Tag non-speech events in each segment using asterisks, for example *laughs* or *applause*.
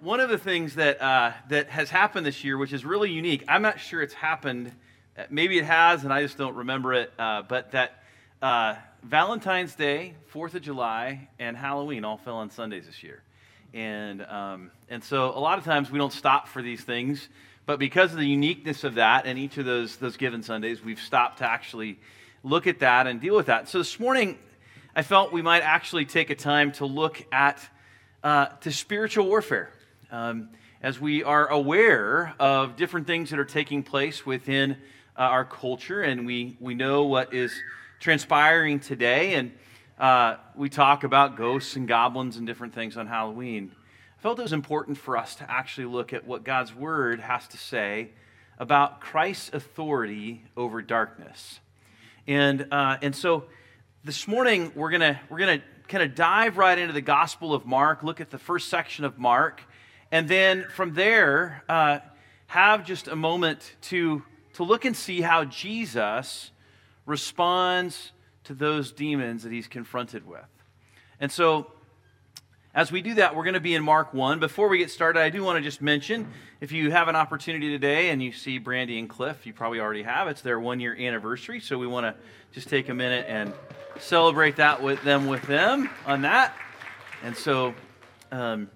one of the things that, uh, that has happened this year, which is really unique, I'm not sure it's happened. uh, Maybe it has, and I just don't remember it. Uh, but that uh, Valentine's Day, Fourth of July, and Halloween all fell on Sundays this year, and um, and so a lot of times we don't stop for these things, but because of the uniqueness of that and each of those those given Sundays, we've stopped to actually look at that and deal with that. So this morning, I felt we might actually take a time to look at uh, to spiritual warfare. Um, as we are aware of different things that are taking place within uh, our culture, and we, we know what is transpiring today, and uh, we talk about ghosts and goblins and different things on Halloween. I felt it was important for us to actually look at what God's Word has to say about Christ's authority over darkness. And, uh, and so this morning, we're going to we're gonna kind of dive right into the Gospel of Mark, look at the first section of Mark, and then from there, uh, have just a moment to, to look and see how Jesus responds to those demons that he's confronted with. And so, as we do that, we're going to be in Mark 1. Before we get started, I do want to just mention if you have an opportunity today and you see Brandy and Cliff, you probably already have, it's their one year anniversary. So we want to just take a minute and celebrate that with them with them on that. And so, um,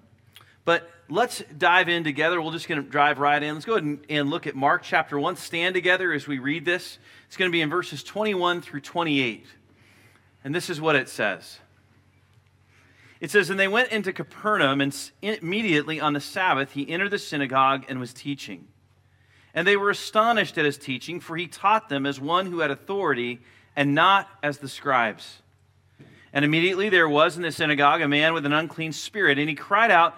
but let's dive in together. We're just going to drive right in. Let's go ahead and, and look at Mark chapter 1. Stand together as we read this. It's going to be in verses 21 through 28. And this is what it says. It says, And they went into Capernaum, and immediately on the Sabbath he entered the synagogue and was teaching. And they were astonished at his teaching, for he taught them as one who had authority and not as the scribes. And immediately there was in the synagogue a man with an unclean spirit, and he cried out,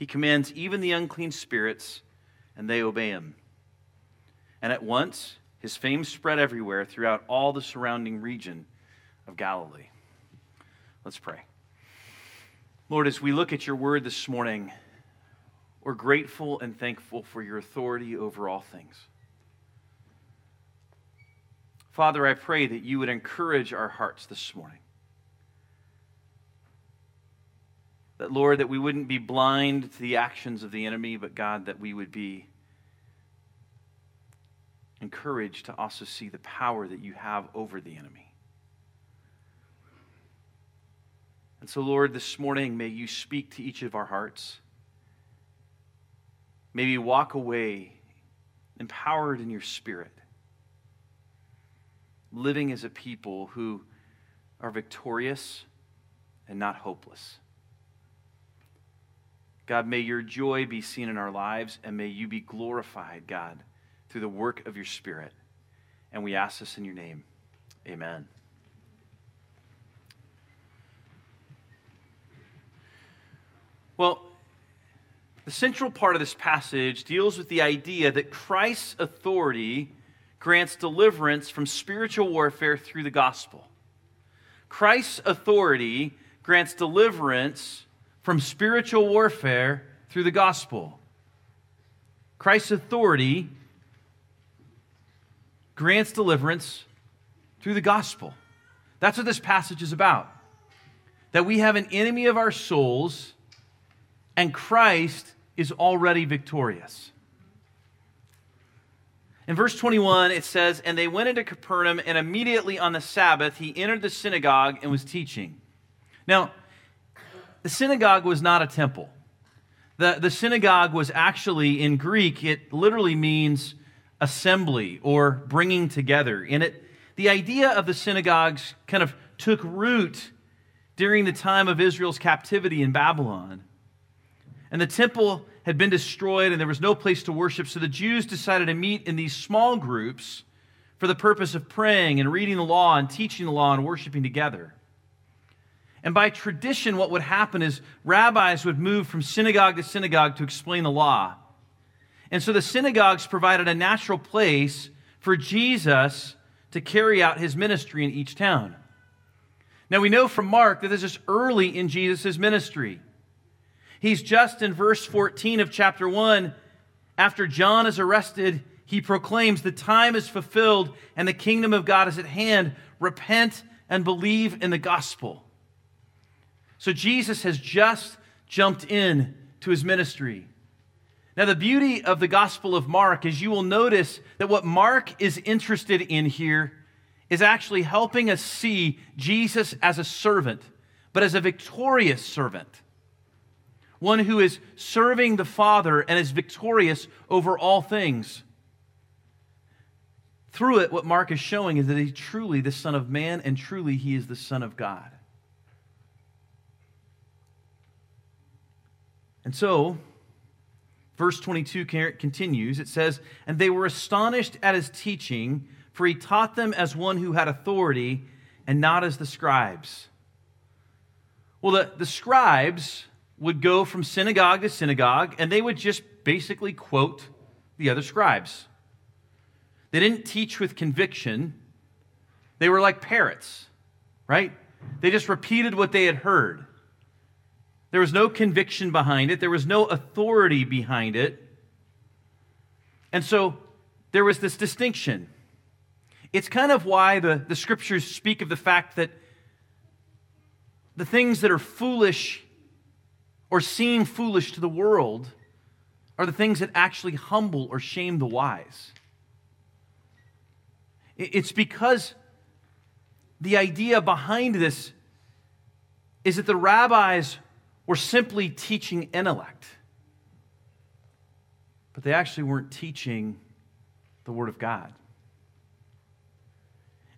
He commands even the unclean spirits, and they obey him. And at once his fame spread everywhere throughout all the surrounding region of Galilee. Let's pray. Lord, as we look at your word this morning, we're grateful and thankful for your authority over all things. Father, I pray that you would encourage our hearts this morning. That, Lord, that we wouldn't be blind to the actions of the enemy, but God, that we would be encouraged to also see the power that you have over the enemy. And so, Lord, this morning, may you speak to each of our hearts. May we walk away empowered in your spirit, living as a people who are victorious and not hopeless. God, may your joy be seen in our lives, and may you be glorified, God, through the work of your Spirit. And we ask this in your name. Amen. Well, the central part of this passage deals with the idea that Christ's authority grants deliverance from spiritual warfare through the gospel. Christ's authority grants deliverance from spiritual warfare through the gospel. Christ's authority grants deliverance through the gospel. That's what this passage is about. That we have an enemy of our souls and Christ is already victorious. In verse 21, it says, And they went into Capernaum, and immediately on the Sabbath he entered the synagogue and was teaching. Now, the synagogue was not a temple. The, the synagogue was actually, in Greek, it literally means assembly or bringing together. And it, the idea of the synagogues kind of took root during the time of Israel's captivity in Babylon. And the temple had been destroyed and there was no place to worship. So the Jews decided to meet in these small groups for the purpose of praying and reading the law and teaching the law and worshiping together. And by tradition, what would happen is rabbis would move from synagogue to synagogue to explain the law. And so the synagogues provided a natural place for Jesus to carry out his ministry in each town. Now we know from Mark that this is early in Jesus' ministry. He's just in verse 14 of chapter 1. After John is arrested, he proclaims, The time is fulfilled and the kingdom of God is at hand. Repent and believe in the gospel. So Jesus has just jumped in to his ministry. Now, the beauty of the Gospel of Mark is you will notice that what Mark is interested in here is actually helping us see Jesus as a servant, but as a victorious servant. One who is serving the Father and is victorious over all things. Through it, what Mark is showing is that he's truly the Son of Man and truly he is the Son of God. And so, verse 22 continues. It says, And they were astonished at his teaching, for he taught them as one who had authority and not as the scribes. Well, the, the scribes would go from synagogue to synagogue, and they would just basically quote the other scribes. They didn't teach with conviction, they were like parrots, right? They just repeated what they had heard. There was no conviction behind it, there was no authority behind it. And so there was this distinction. It's kind of why the, the scriptures speak of the fact that the things that are foolish or seem foolish to the world are the things that actually humble or shame the wise. It's because the idea behind this is that the rabbis were simply teaching intellect, but they actually weren't teaching the Word of God.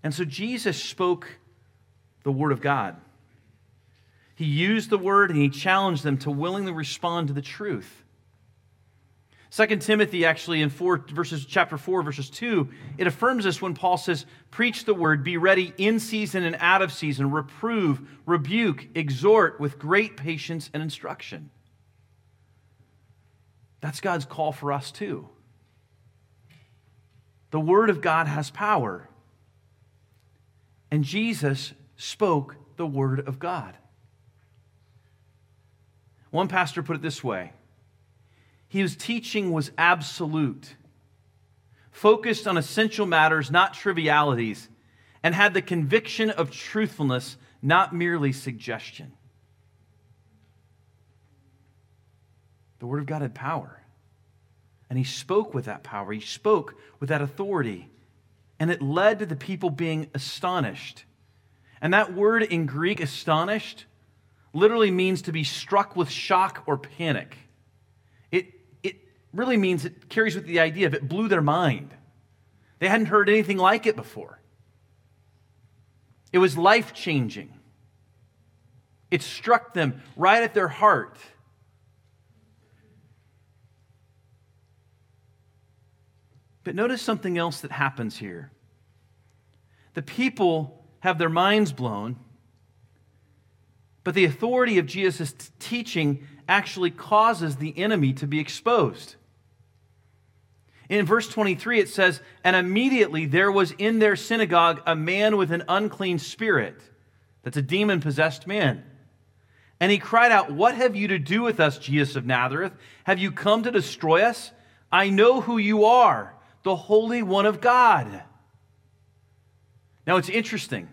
And so Jesus spoke the Word of God. He used the Word and he challenged them to willingly respond to the truth. Second Timothy, actually, in four verses, chapter 4, verses 2, it affirms this when Paul says, Preach the word, be ready in season and out of season, reprove, rebuke, exhort with great patience and instruction. That's God's call for us, too. The word of God has power. And Jesus spoke the word of God. One pastor put it this way his teaching was absolute, focused on essential matters, not trivialities, and had the conviction of truthfulness, not merely suggestion. The Word of God had power. And he spoke with that power. He spoke with that authority. And it led to the people being astonished. And that word in Greek, astonished, literally means to be struck with shock or panic really means it carries with the idea of it blew their mind. They hadn't heard anything like it before. It was life changing. It struck them right at their heart. But notice something else that happens here. The people have their minds blown, but the authority of Jesus' teaching actually causes the enemy to be exposed. In verse 23, it says, And immediately there was in their synagogue a man with an unclean spirit. That's a demon possessed man. And he cried out, What have you to do with us, Jesus of Nazareth? Have you come to destroy us? I know who you are, the Holy One of God. Now it's interesting.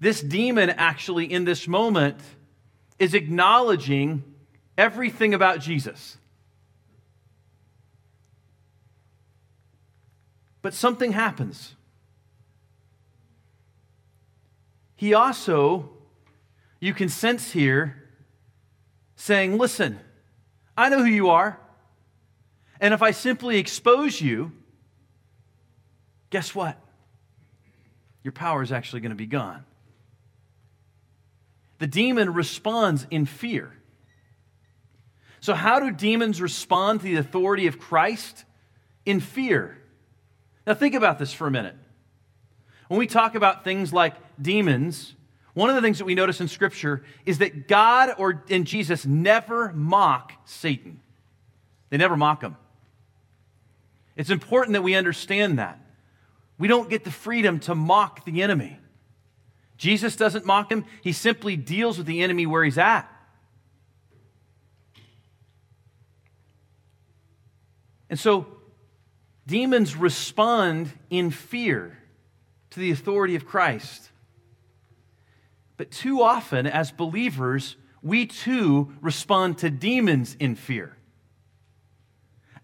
This demon, actually, in this moment, is acknowledging everything about Jesus. But something happens. He also, you can sense here, saying, Listen, I know who you are. And if I simply expose you, guess what? Your power is actually going to be gone. The demon responds in fear. So, how do demons respond to the authority of Christ? In fear. Now, think about this for a minute. When we talk about things like demons, one of the things that we notice in Scripture is that God or in Jesus never mock Satan. They never mock him. It's important that we understand that. We don't get the freedom to mock the enemy. Jesus doesn't mock him, he simply deals with the enemy where he's at. And so, demons respond in fear to the authority of Christ. But too often, as believers, we too respond to demons in fear.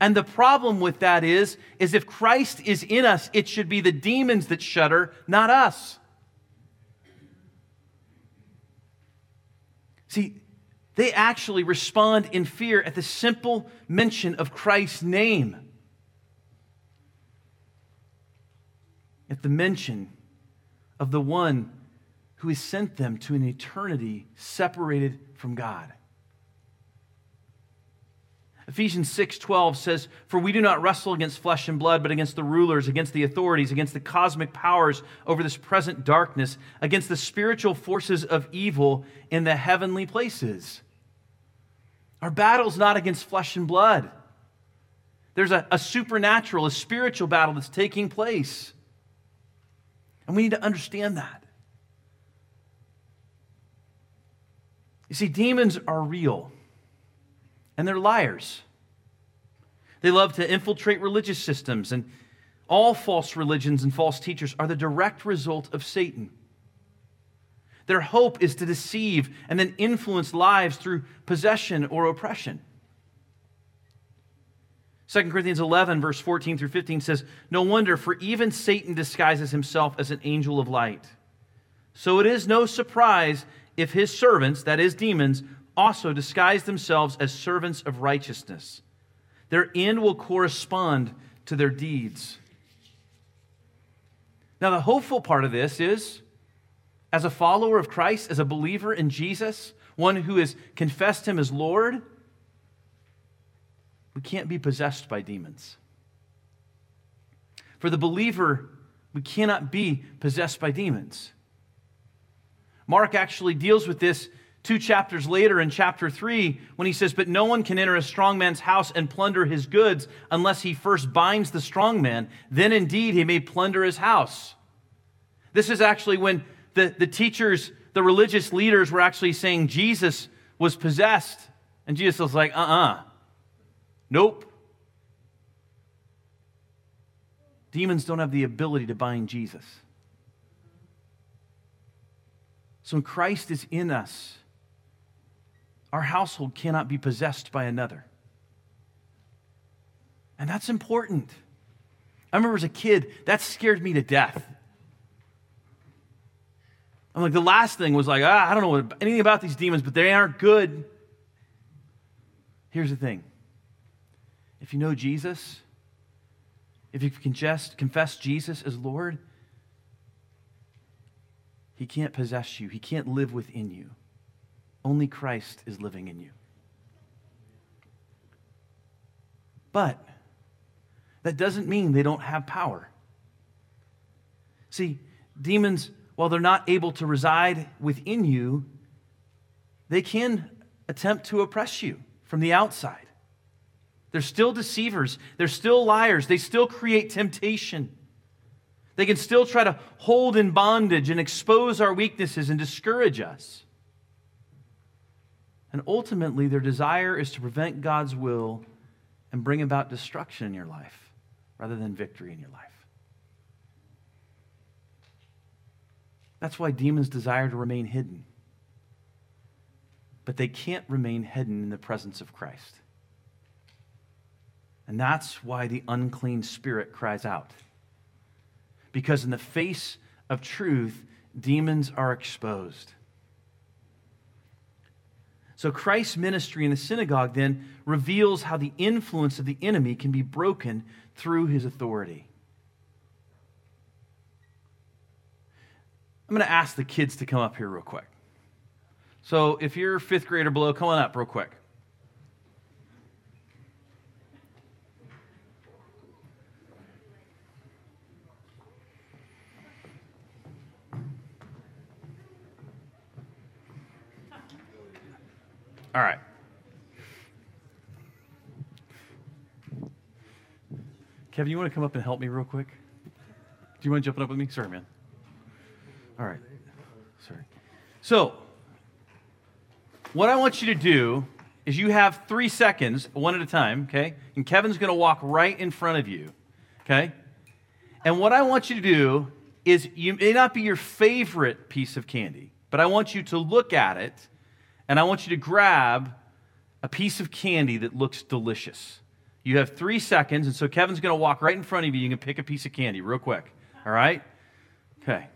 And the problem with that is, is if Christ is in us, it should be the demons that shudder, not us. See, they actually respond in fear at the simple mention of Christ's name. At the mention of the one who has sent them to an eternity separated from God. Ephesians 6:12 says, "For we do not wrestle against flesh and blood, but against the rulers, against the authorities, against the cosmic powers over this present darkness, against the spiritual forces of evil in the heavenly places." Our battle's not against flesh and blood. There's a, a supernatural, a spiritual battle that's taking place. And we need to understand that. You see, demons are real and they're liars. They love to infiltrate religious systems, and all false religions and false teachers are the direct result of Satan. Their hope is to deceive and then influence lives through possession or oppression. 2 Corinthians 11, verse 14 through 15 says, No wonder, for even Satan disguises himself as an angel of light. So it is no surprise if his servants, that is, demons, also disguise themselves as servants of righteousness. Their end will correspond to their deeds. Now, the hopeful part of this is as a follower of Christ, as a believer in Jesus, one who has confessed him as Lord, we can't be possessed by demons. For the believer, we cannot be possessed by demons. Mark actually deals with this two chapters later in chapter 3 when he says, But no one can enter a strong man's house and plunder his goods unless he first binds the strong man. Then indeed he may plunder his house. This is actually when the, the teachers, the religious leaders were actually saying Jesus was possessed. And Jesus was like, uh uh-uh. uh Nope. Demons don't have the ability to bind Jesus. So when Christ is in us, our household cannot be possessed by another. And that's important. I remember as a kid, that scared me to death. I'm like, the last thing was like, ah, I don't know anything about these demons, but they aren't good. Here's the thing if you know Jesus, if you can just confess Jesus as Lord, He can't possess you, He can't live within you. Only Christ is living in you. But that doesn't mean they don't have power. See, demons, while they're not able to reside within you, they can attempt to oppress you from the outside. They're still deceivers, they're still liars, they still create temptation. They can still try to hold in bondage and expose our weaknesses and discourage us. And ultimately, their desire is to prevent God's will and bring about destruction in your life rather than victory in your life. That's why demons desire to remain hidden. But they can't remain hidden in the presence of Christ. And that's why the unclean spirit cries out. Because in the face of truth, demons are exposed. So Christ's ministry in the synagogue then reveals how the influence of the enemy can be broken through his authority. I'm going to ask the kids to come up here real quick. So if you're fifth grade or below, come on up real quick. All right. Kevin, you want to come up and help me real quick? Do you want to jump up with me? Sorry, man. All right. Sorry. So, what I want you to do is you have three seconds, one at a time, okay? And Kevin's going to walk right in front of you, okay? And what I want you to do is, you may not be your favorite piece of candy, but I want you to look at it and I want you to grab a piece of candy that looks delicious. You have three seconds, and so Kevin's going to walk right in front of you. You can pick a piece of candy real quick. All right? Okay.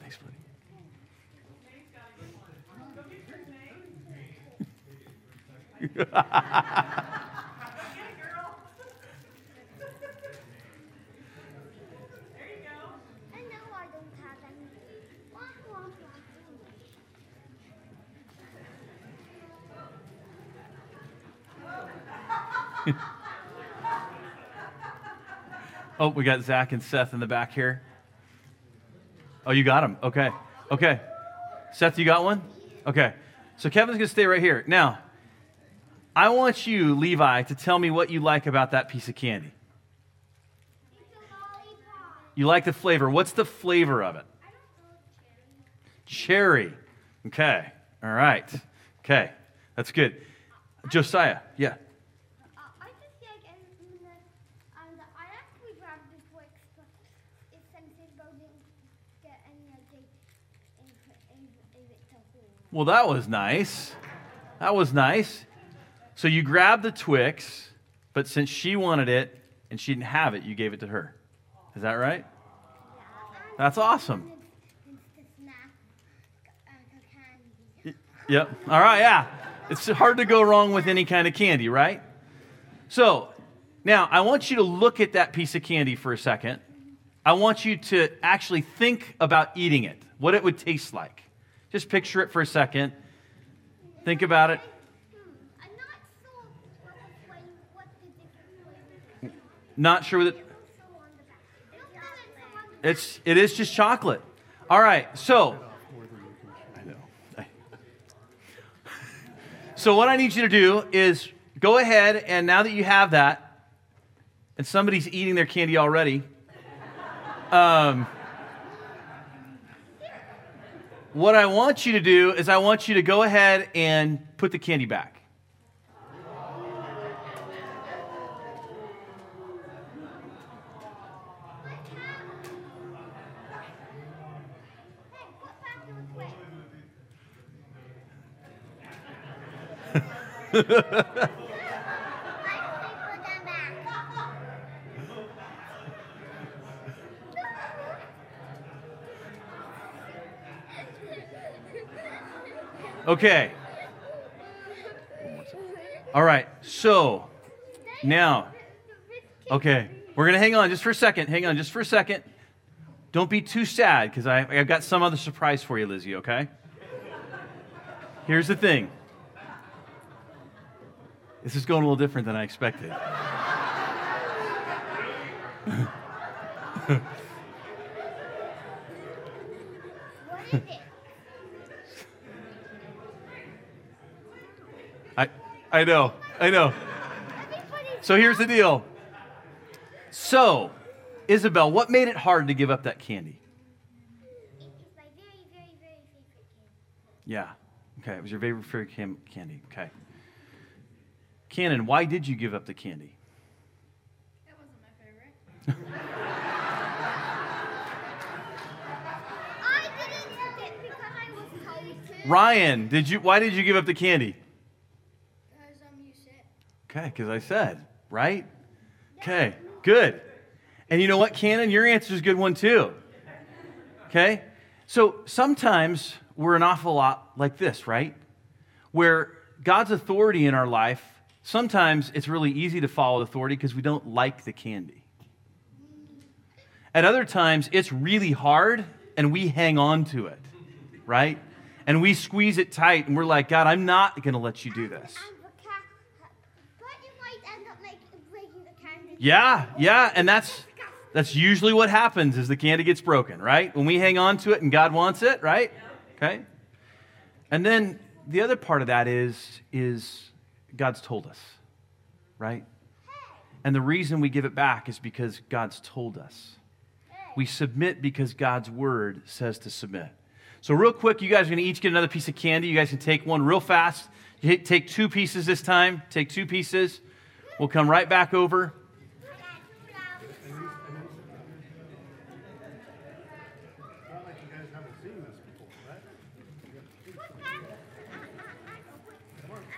Thanks, buddy. I know I don't have any. Wah, wah, wah. *laughs* Oh, we got Zach and Seth in the back here. Oh, you got him. Okay. Okay. Seth, you got one? Okay. So Kevin's going to stay right here. Now, I want you, Levi, to tell me what you like about that piece of candy. You like the flavor. What's the flavor of it? Cherry. Okay. All right. Okay. That's good. Josiah. Yeah. Well, that was nice. That was nice. So you grabbed the Twix, but since she wanted it and she didn't have it, you gave it to her. Is that right? That's awesome. Yep. All right, yeah. It's hard to go wrong with any kind of candy, right? So, now I want you to look at that piece of candy for a second. I want you to actually think about eating it, what it would taste like. Just picture it for a second. Think about it. Hmm, I'm not sure what the flavor, what the different flavors. Not sure that it's it is just chocolate. All right. So I know. So what I need you to do is go ahead and now that you have that, and somebody's eating their candy already, um, what I want you to do is I want you to go ahead and put the candy back. Hey, put back the Twix. I say put them back. Okay. All right. So now, okay, we're gonna hang on just for a second. Hang on just for a second. Don't be too sad because I've got some other surprise for you, Lizzie. Okay. Here's the thing. This is going a little different than I expected. What is it? I, I know, I know. So here's the deal. So, Isabel, what made it hard to give up that candy? It's my very, very, very favorite candy. Yeah. Okay. It was your favorite favorite candy. Okay. Cannon, why did you give up the candy? It wasn't my favorite. *laughs* I didn't eat it because I was told to. Ryan, did you? Why did you give up the candy? Because um, you said. Okay, because I said right. Okay, good. And you know what, Cannon, your answer is a good one too. Okay, so sometimes we're an awful lot like this, right? Where God's authority in our life, sometimes it's really easy to follow authority because we don't like the candy. At other times, it's really hard and we hang on to it, right? And we squeeze it tight and we're like, God, I'm not going to let you do this. And the cat, but you might end up making, breaking the candy. Yeah, yeah, and that's That's usually what happens is the candy gets broken, right? When we hang on to it and God wants it, right? Okay? And then the other part of that is is God's told us, right? And the reason we give it back is because God's told us. We submit because God's word says to submit. So, real quick, you guys are going to each get another piece of candy. You guys can take one real fast. You take two pieces this time. Take two pieces. We'll come right back over. Not like you guys haven't seen this before, right?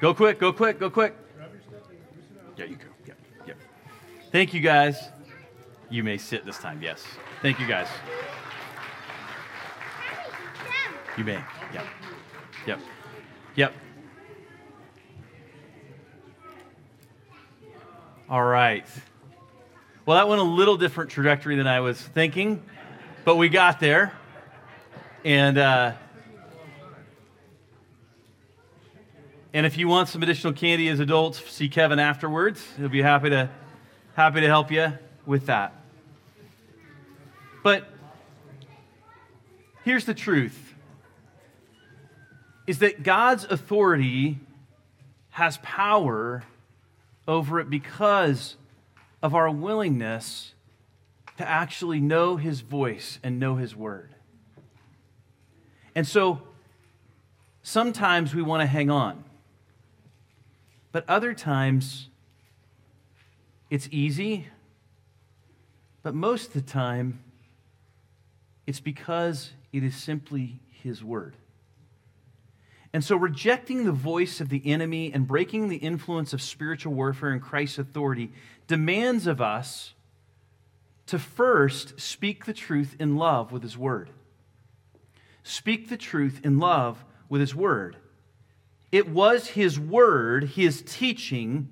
Go quick, go quick, go quick. Yeah, you go. Yeah, yeah. Thank you, guys. You may sit this time, yes. Thank you, guys. You may. Yep. Yep. Yep. All right. Well, that went a little different trajectory than I was thinking, but we got there. And, uh, and if you want some additional candy as adults, see Kevin afterwards. He'll be happy to, happy to help you with that. But here's the truth is that God's authority has power over it because of our willingness to actually know his voice and know his word. And so sometimes we want to hang on, but other times it's easy, but most of the time it's because it is simply his word. And so, rejecting the voice of the enemy and breaking the influence of spiritual warfare and Christ's authority demands of us to first speak the truth in love with His Word. Speak the truth in love with His Word. It was His Word, His teaching,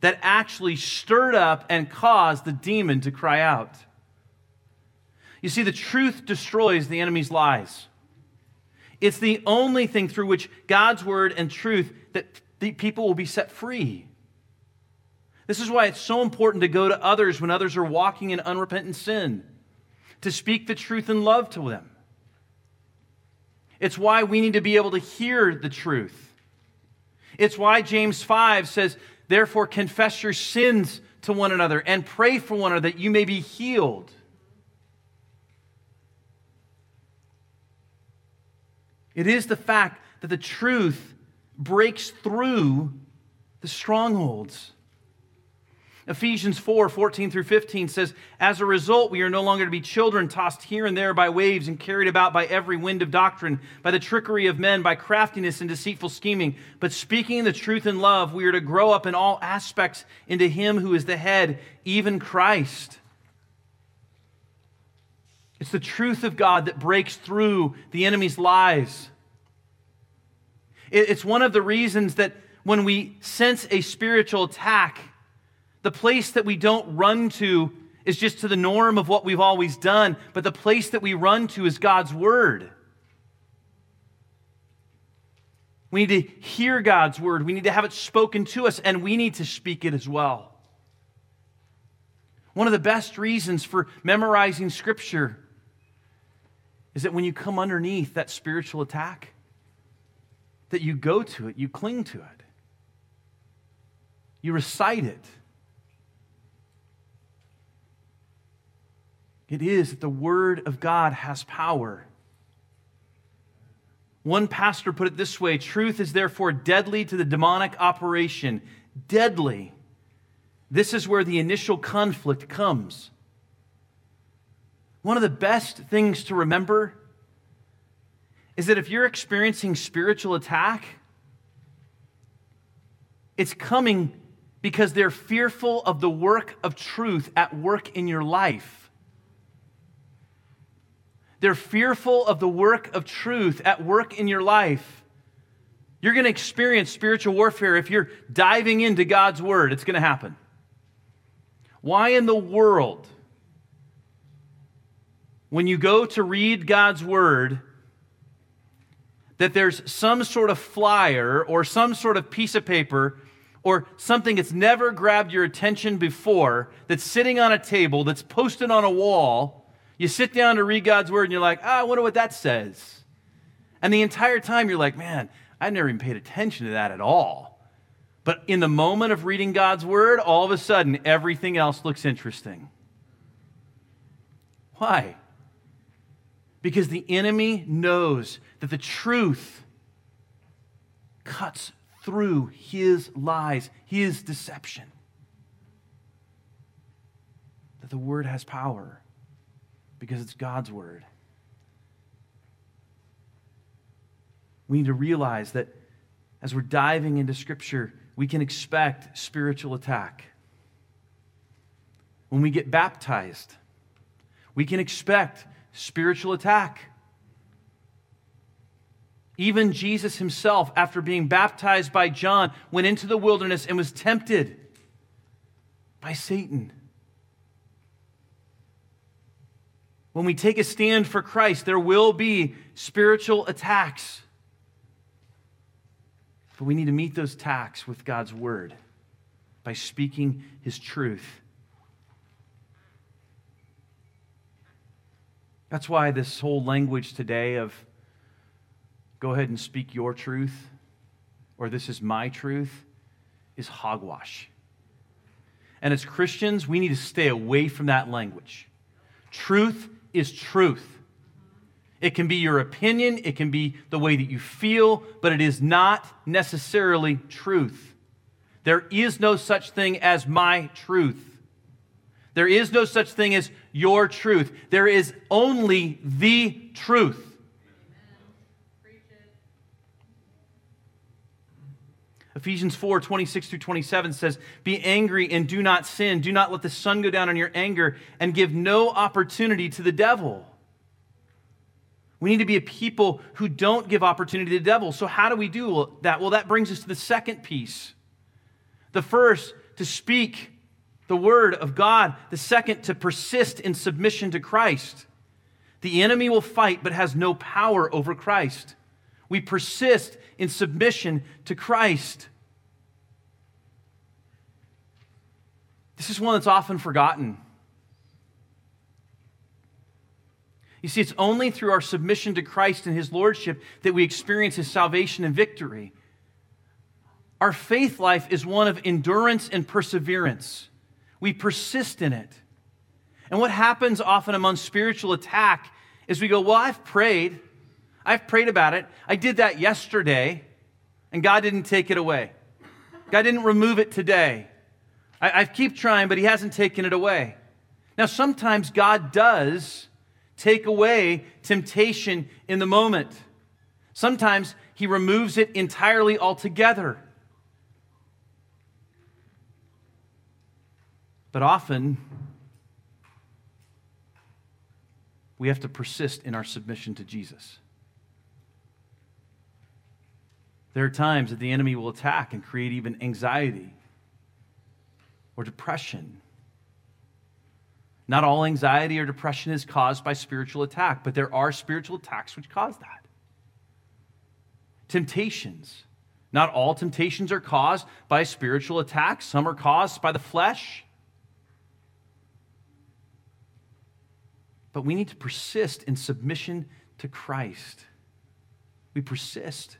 that actually stirred up and caused the demon to cry out. You see, the truth destroys the enemy's lies. It's the only thing through which God's word and truth that the people will be set free. This is why it's so important to go to others when others are walking in unrepentant sin, to speak the truth in love to them. It's why we need to be able to hear the truth. It's why James 5 says, Therefore, confess your sins to one another and pray for one another that you may be healed. It is the fact that the truth breaks through the strongholds. Ephesians 4 14 through 15 says, As a result, we are no longer to be children tossed here and there by waves and carried about by every wind of doctrine, by the trickery of men, by craftiness and deceitful scheming. But speaking the truth in love, we are to grow up in all aspects into Him who is the head, even Christ. It's the truth of God that breaks through the enemy's lies. It's one of the reasons that when we sense a spiritual attack, the place that we don't run to is just to the norm of what we've always done, but the place that we run to is God's Word. We need to hear God's Word, we need to have it spoken to us, and we need to speak it as well. One of the best reasons for memorizing Scripture is that when you come underneath that spiritual attack, that you go to it, you cling to it, you recite it. It is that the Word of God has power. One pastor put it this way truth is therefore deadly to the demonic operation. Deadly. This is where the initial conflict comes. One of the best things to remember is that if you're experiencing spiritual attack, it's coming because they're fearful of the work of truth at work in your life. They're fearful of the work of truth at work in your life. You're going to experience spiritual warfare if you're diving into God's word. It's going to happen. Why in the world? when you go to read God's word, that there's some sort of flyer or some sort of piece of paper or something that's never grabbed your attention before, that's sitting on a table, that's posted on a wall, you sit down to read God's word and you're like, ah, I wonder what that says. And the entire time you're like, man, I never even paid attention to that at all. But in the moment of reading God's word, all of a sudden everything else looks interesting. Why? Because the enemy knows that the truth cuts through his lies, his deception. That the word has power because it's God's word. We need to realize that as we're diving into Scripture, we can expect spiritual attack. When we get baptized, we can expect spiritual attack. Even Jesus himself, after being baptized by John, went into the wilderness and was tempted by Satan. When we take a stand for Christ, there will be spiritual attacks. But we need to meet those attacks with God's word by speaking his truth. That's why this whole language today of go ahead and speak your truth or this is my truth is hogwash. And as Christians, we need to stay away from that language. Truth is truth. It can be your opinion, it can be the way that you feel, but it is not necessarily truth. There is no such thing as my truth. There is no such thing as your truth. There is only the truth. Ephesians 4 26 through 27 says, Be angry and do not sin. Do not let the sun go down on your anger and give no opportunity to the devil. We need to be a people who don't give opportunity to the devil. So, how do we do that? Well, that brings us to the second piece. The first, to speak the word of God. The second, to persist in submission to Christ. The enemy will fight but has no power over Christ. We persist in submission to Christ. This is one that's often forgotten. You see, it's only through our submission to Christ and His Lordship that we experience His salvation and victory. Our faith life is one of endurance and perseverance we persist in it. And what happens often among spiritual attack is we go, Well, I've prayed. I've prayed about it. I did that yesterday, and God didn't take it away. God didn't remove it today. I, I keep trying, but He hasn't taken it away. Now, sometimes God does take away temptation in the moment. Sometimes He removes it entirely altogether. But often, we have to persist in our submission to Jesus. There are times that the enemy will attack and create even anxiety or depression. Not all anxiety or depression is caused by spiritual attack, but there are spiritual attacks which cause that. Temptations. Not all temptations are caused by spiritual attacks, some are caused by the flesh. But we need to persist in submission to Christ. We persist.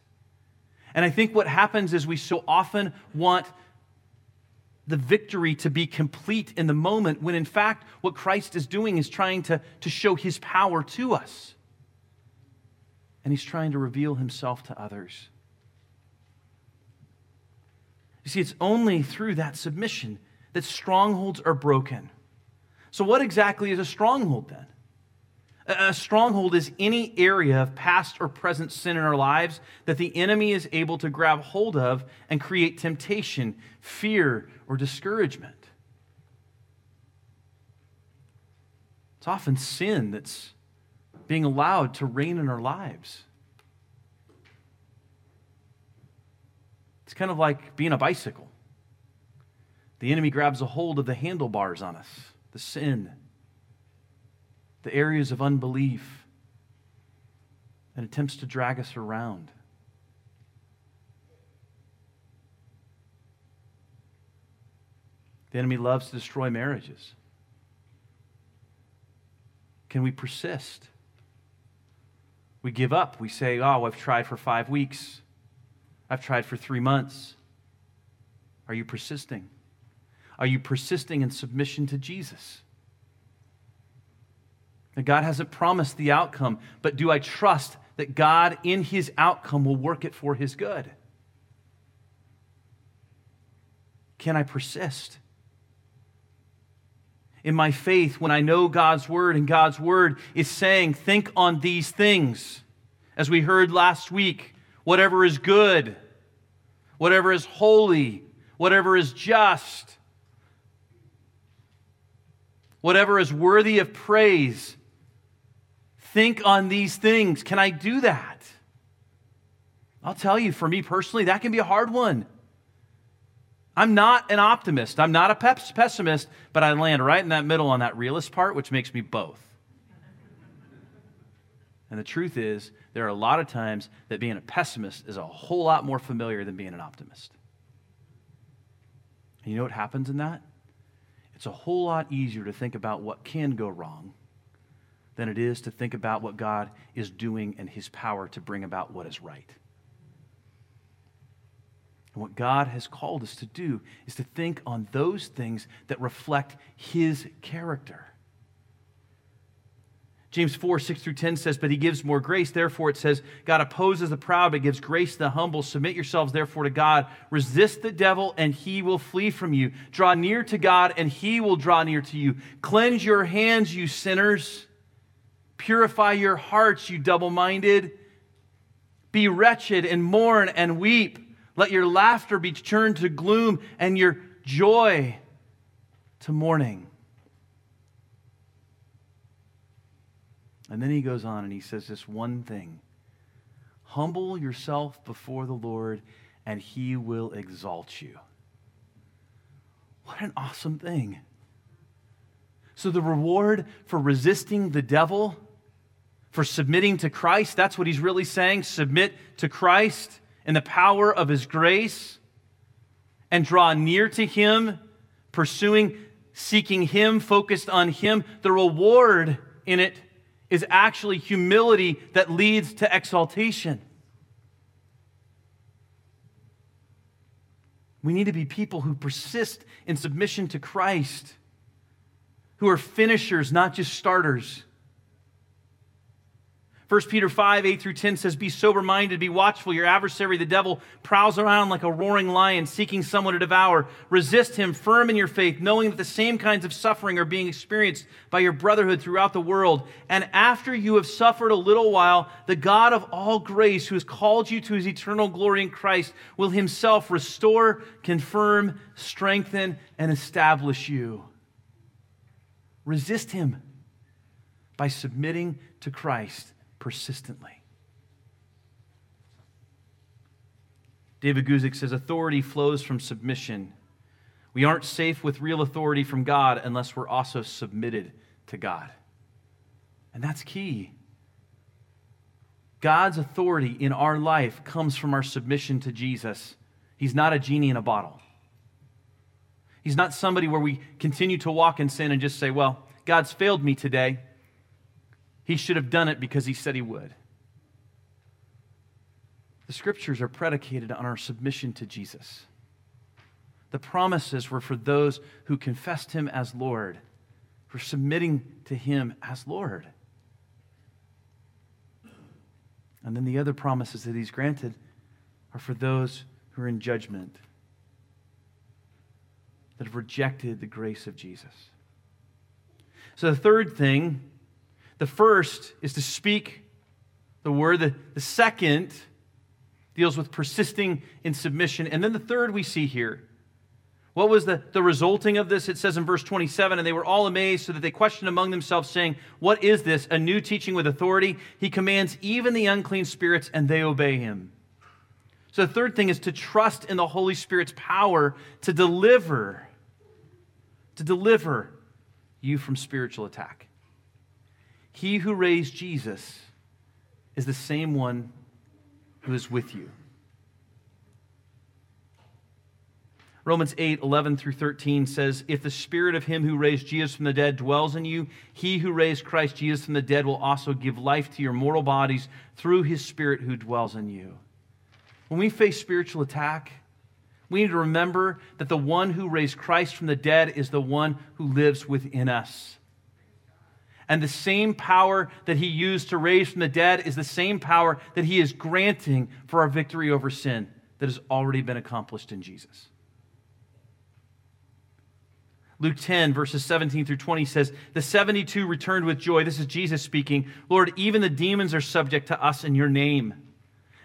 And I think what happens is we so often want the victory to be complete in the moment when in fact what Christ is doing is trying to, to show his power to us. And he's trying to reveal himself to others. You see, it's only through that submission that strongholds are broken. So, what exactly is a stronghold then? A stronghold is any area of past or present sin in our lives that the enemy is able to grab hold of and create temptation, fear, or discouragement. It's often sin that's being allowed to reign in our lives. It's kind of like being a bicycle. The enemy grabs a hold of the handlebars on us, the sin the areas of unbelief, and attempts to drag us around. The enemy loves to destroy marriages. Can we persist? We give up. We say, Oh, I've tried for five weeks. I've tried for three months. Are you persisting? Are you persisting in submission to Jesus? God hasn't promised the outcome, but do I trust that God, in his outcome, will work it for his good? Can I persist? In my faith, when I know God's word and God's word is saying, think on these things. As we heard last week, whatever is good, whatever is holy, whatever is just, whatever is worthy of praise, think on these things. Can I do that? I'll tell you, for me personally, that can be a hard one. I'm not an optimist. I'm not a pessimist, but I land right in that middle on that realist part, which makes me both. And the truth is, there are a lot of times that being a pessimist is a whole lot more familiar than being an optimist. And you know what happens in that? It's a whole lot easier to think about what can go wrong than it is to think about what God is doing and his power to bring about what is right. And what God has called us to do is to think on those things that reflect his character. James 4, 6 through 10 says, But he gives more grace. Therefore, it says, God opposes the proud, but gives grace to the humble. Submit yourselves, therefore, to God. Resist the devil, and he will flee from you. Draw near to God, and he will draw near to you. Cleanse your hands, you sinners. Purify your hearts, you double minded. Be wretched and mourn and weep. Let your laughter be turned to gloom and your joy to mourning. And then he goes on and he says this one thing Humble yourself before the Lord, and he will exalt you. What an awesome thing. So, the reward for resisting the devil, for submitting to Christ, that's what he's really saying. Submit to Christ in the power of his grace and draw near to him, pursuing, seeking him, focused on him. The reward in it is actually humility that leads to exaltation. We need to be people who persist in submission to Christ, who are finishers, not just starters. 1 Peter 5, 8 through 10 says, Be sober minded, be watchful. Your adversary, the devil, prowls around like a roaring lion, seeking someone to devour. Resist him, firm in your faith, knowing that the same kinds of suffering are being experienced by your brotherhood throughout the world. And after you have suffered a little while, the God of all grace, who has called you to his eternal glory in Christ, will himself restore, confirm, strengthen, and establish you. Resist him by submitting to Christ persistently. David Guzik says authority flows from submission. We aren't safe with real authority from God unless we're also submitted to God. And that's key. God's authority in our life comes from our submission to Jesus. He's not a genie in a bottle. He's not somebody where we continue to walk in sin and just say, Well, God's failed me today. He should have done it because he said he would. The scriptures are predicated on our submission to Jesus. The promises were for those who confessed him as Lord, for submitting to him as Lord. And then the other promises that he's granted are for those who are in judgment, that have rejected the grace of Jesus. So the third thing the first is to speak the word, the, the second deals with persisting in submission. And then the third we see here. What was the, the resulting of this? It says in verse 27 And they were all amazed, so that they questioned among themselves, saying, What is this? A new teaching with authority? He commands even the unclean spirits, and they obey him. So the third thing is to trust in the Holy Spirit's power to deliver, to deliver you from spiritual attack. He who raised Jesus is the same one who is with you. Romans 8, 11 through 13 says, If the spirit of him who raised Jesus from the dead dwells in you, he who raised Christ Jesus from the dead will also give life to your mortal bodies through his spirit who dwells in you. When we face spiritual attack, we need to remember that the one who raised Christ from the dead is the one who lives within us. And the same power that he used to raise from the dead is the same power that he is granting for our victory over sin that has already been accomplished in Jesus. Luke 10, verses 17 through 20 says, The 72 returned with joy. This is Jesus speaking. Lord, even the demons are subject to us in your name.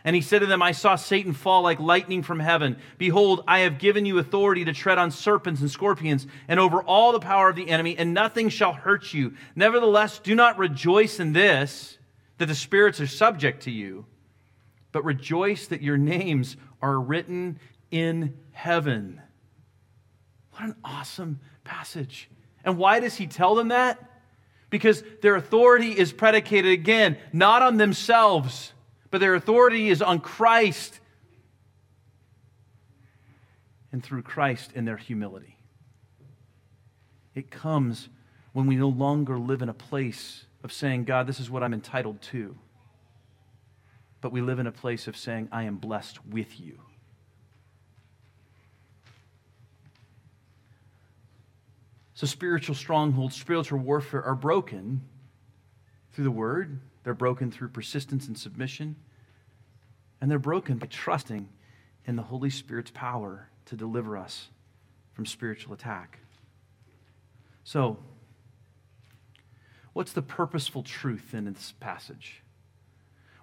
And he said to them, I saw Satan fall like lightning from heaven. Behold, I have given you authority to tread on serpents and scorpions and over all the power of the enemy, and nothing shall hurt you. Nevertheless, do not rejoice in this, that the spirits are subject to you, but rejoice that your names are written in heaven. What an awesome passage. And why does he tell them that? Because their authority is predicated again, not on themselves, but their authority is on Christ and through Christ in their humility. It comes when we no longer live in a place of saying, God, this is what I'm entitled to. But we live in a place of saying, I am blessed with you. So, spiritual strongholds, spiritual warfare are broken through the word, they're broken through persistence and submission, and they're broken by trusting in the Holy Spirit's power to deliver us from spiritual attack. So, what's the purposeful truth in this passage?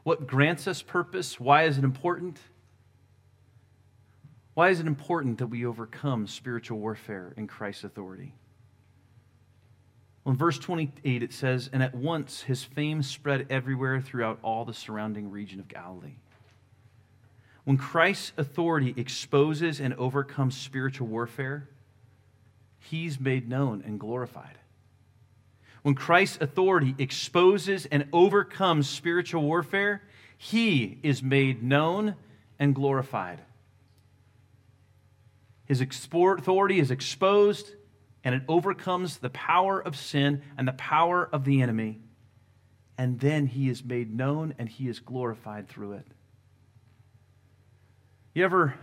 What grants us purpose? Why is it important? Why is it important that we overcome spiritual warfare in Christ's authority? Well, in verse 28, it says, And at once his fame spread everywhere throughout all the surrounding region of Galilee. When Christ's authority exposes and overcomes spiritual warfare, he's made known and glorified. When Christ's authority exposes and overcomes spiritual warfare, he is made known and glorified. His authority is exposed and it overcomes the power of sin and the power of the enemy. And then he is made known and he is glorified through it. You ever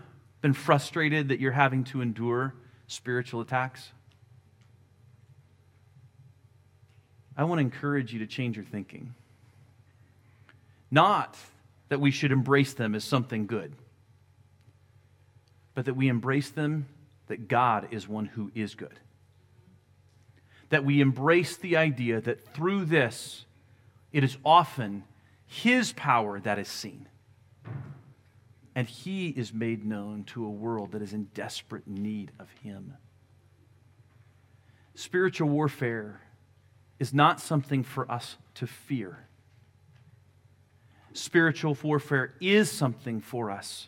been frustrated that you're having to endure spiritual attacks? I want to encourage you to change your thinking. Not that we should embrace them as something good, but that we embrace them that God is one who is good that we embrace the idea that through this, it is often His power that is seen. And He is made known to a world that is in desperate need of Him. Spiritual warfare is not something for us to fear. Spiritual warfare is something for us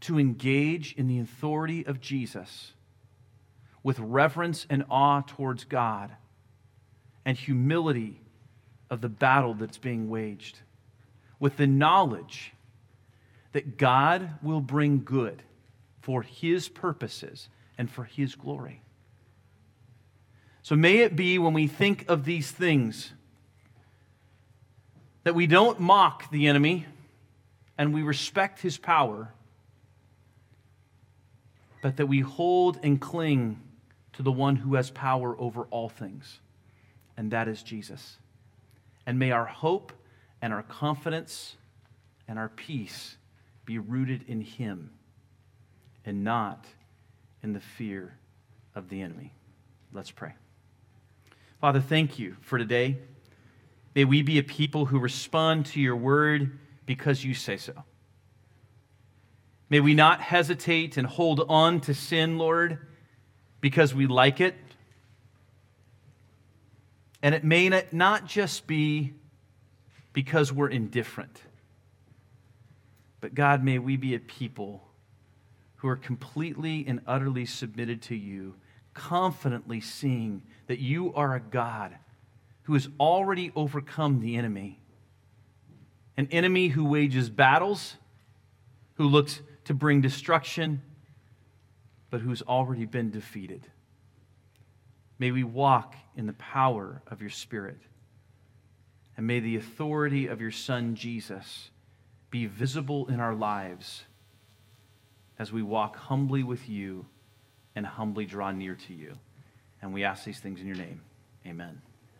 to engage in the authority of Jesus with reverence and awe towards God and humility of the battle that's being waged, with the knowledge that God will bring good for His purposes and for His glory. So may it be when we think of these things that we don't mock the enemy and we respect his power, but that we hold and cling to the one who has power over all things, and that is Jesus. And may our hope and our confidence and our peace be rooted in him and not in the fear of the enemy. Let's pray. Father, thank you for today. May we be a people who respond to your word because you say so. May we not hesitate and hold on to sin, Lord because we like it. And it may not just be because we're indifferent. But God, may we be a people who are completely and utterly submitted to you, confidently seeing that you are a God who has already overcome the enemy. An enemy who wages battles, who looks to bring destruction, but who's already been defeated. May we walk in the power of your Spirit. And may the authority of your Son, Jesus, be visible in our lives as we walk humbly with you and humbly draw near to you. And we ask these things in your name. Amen.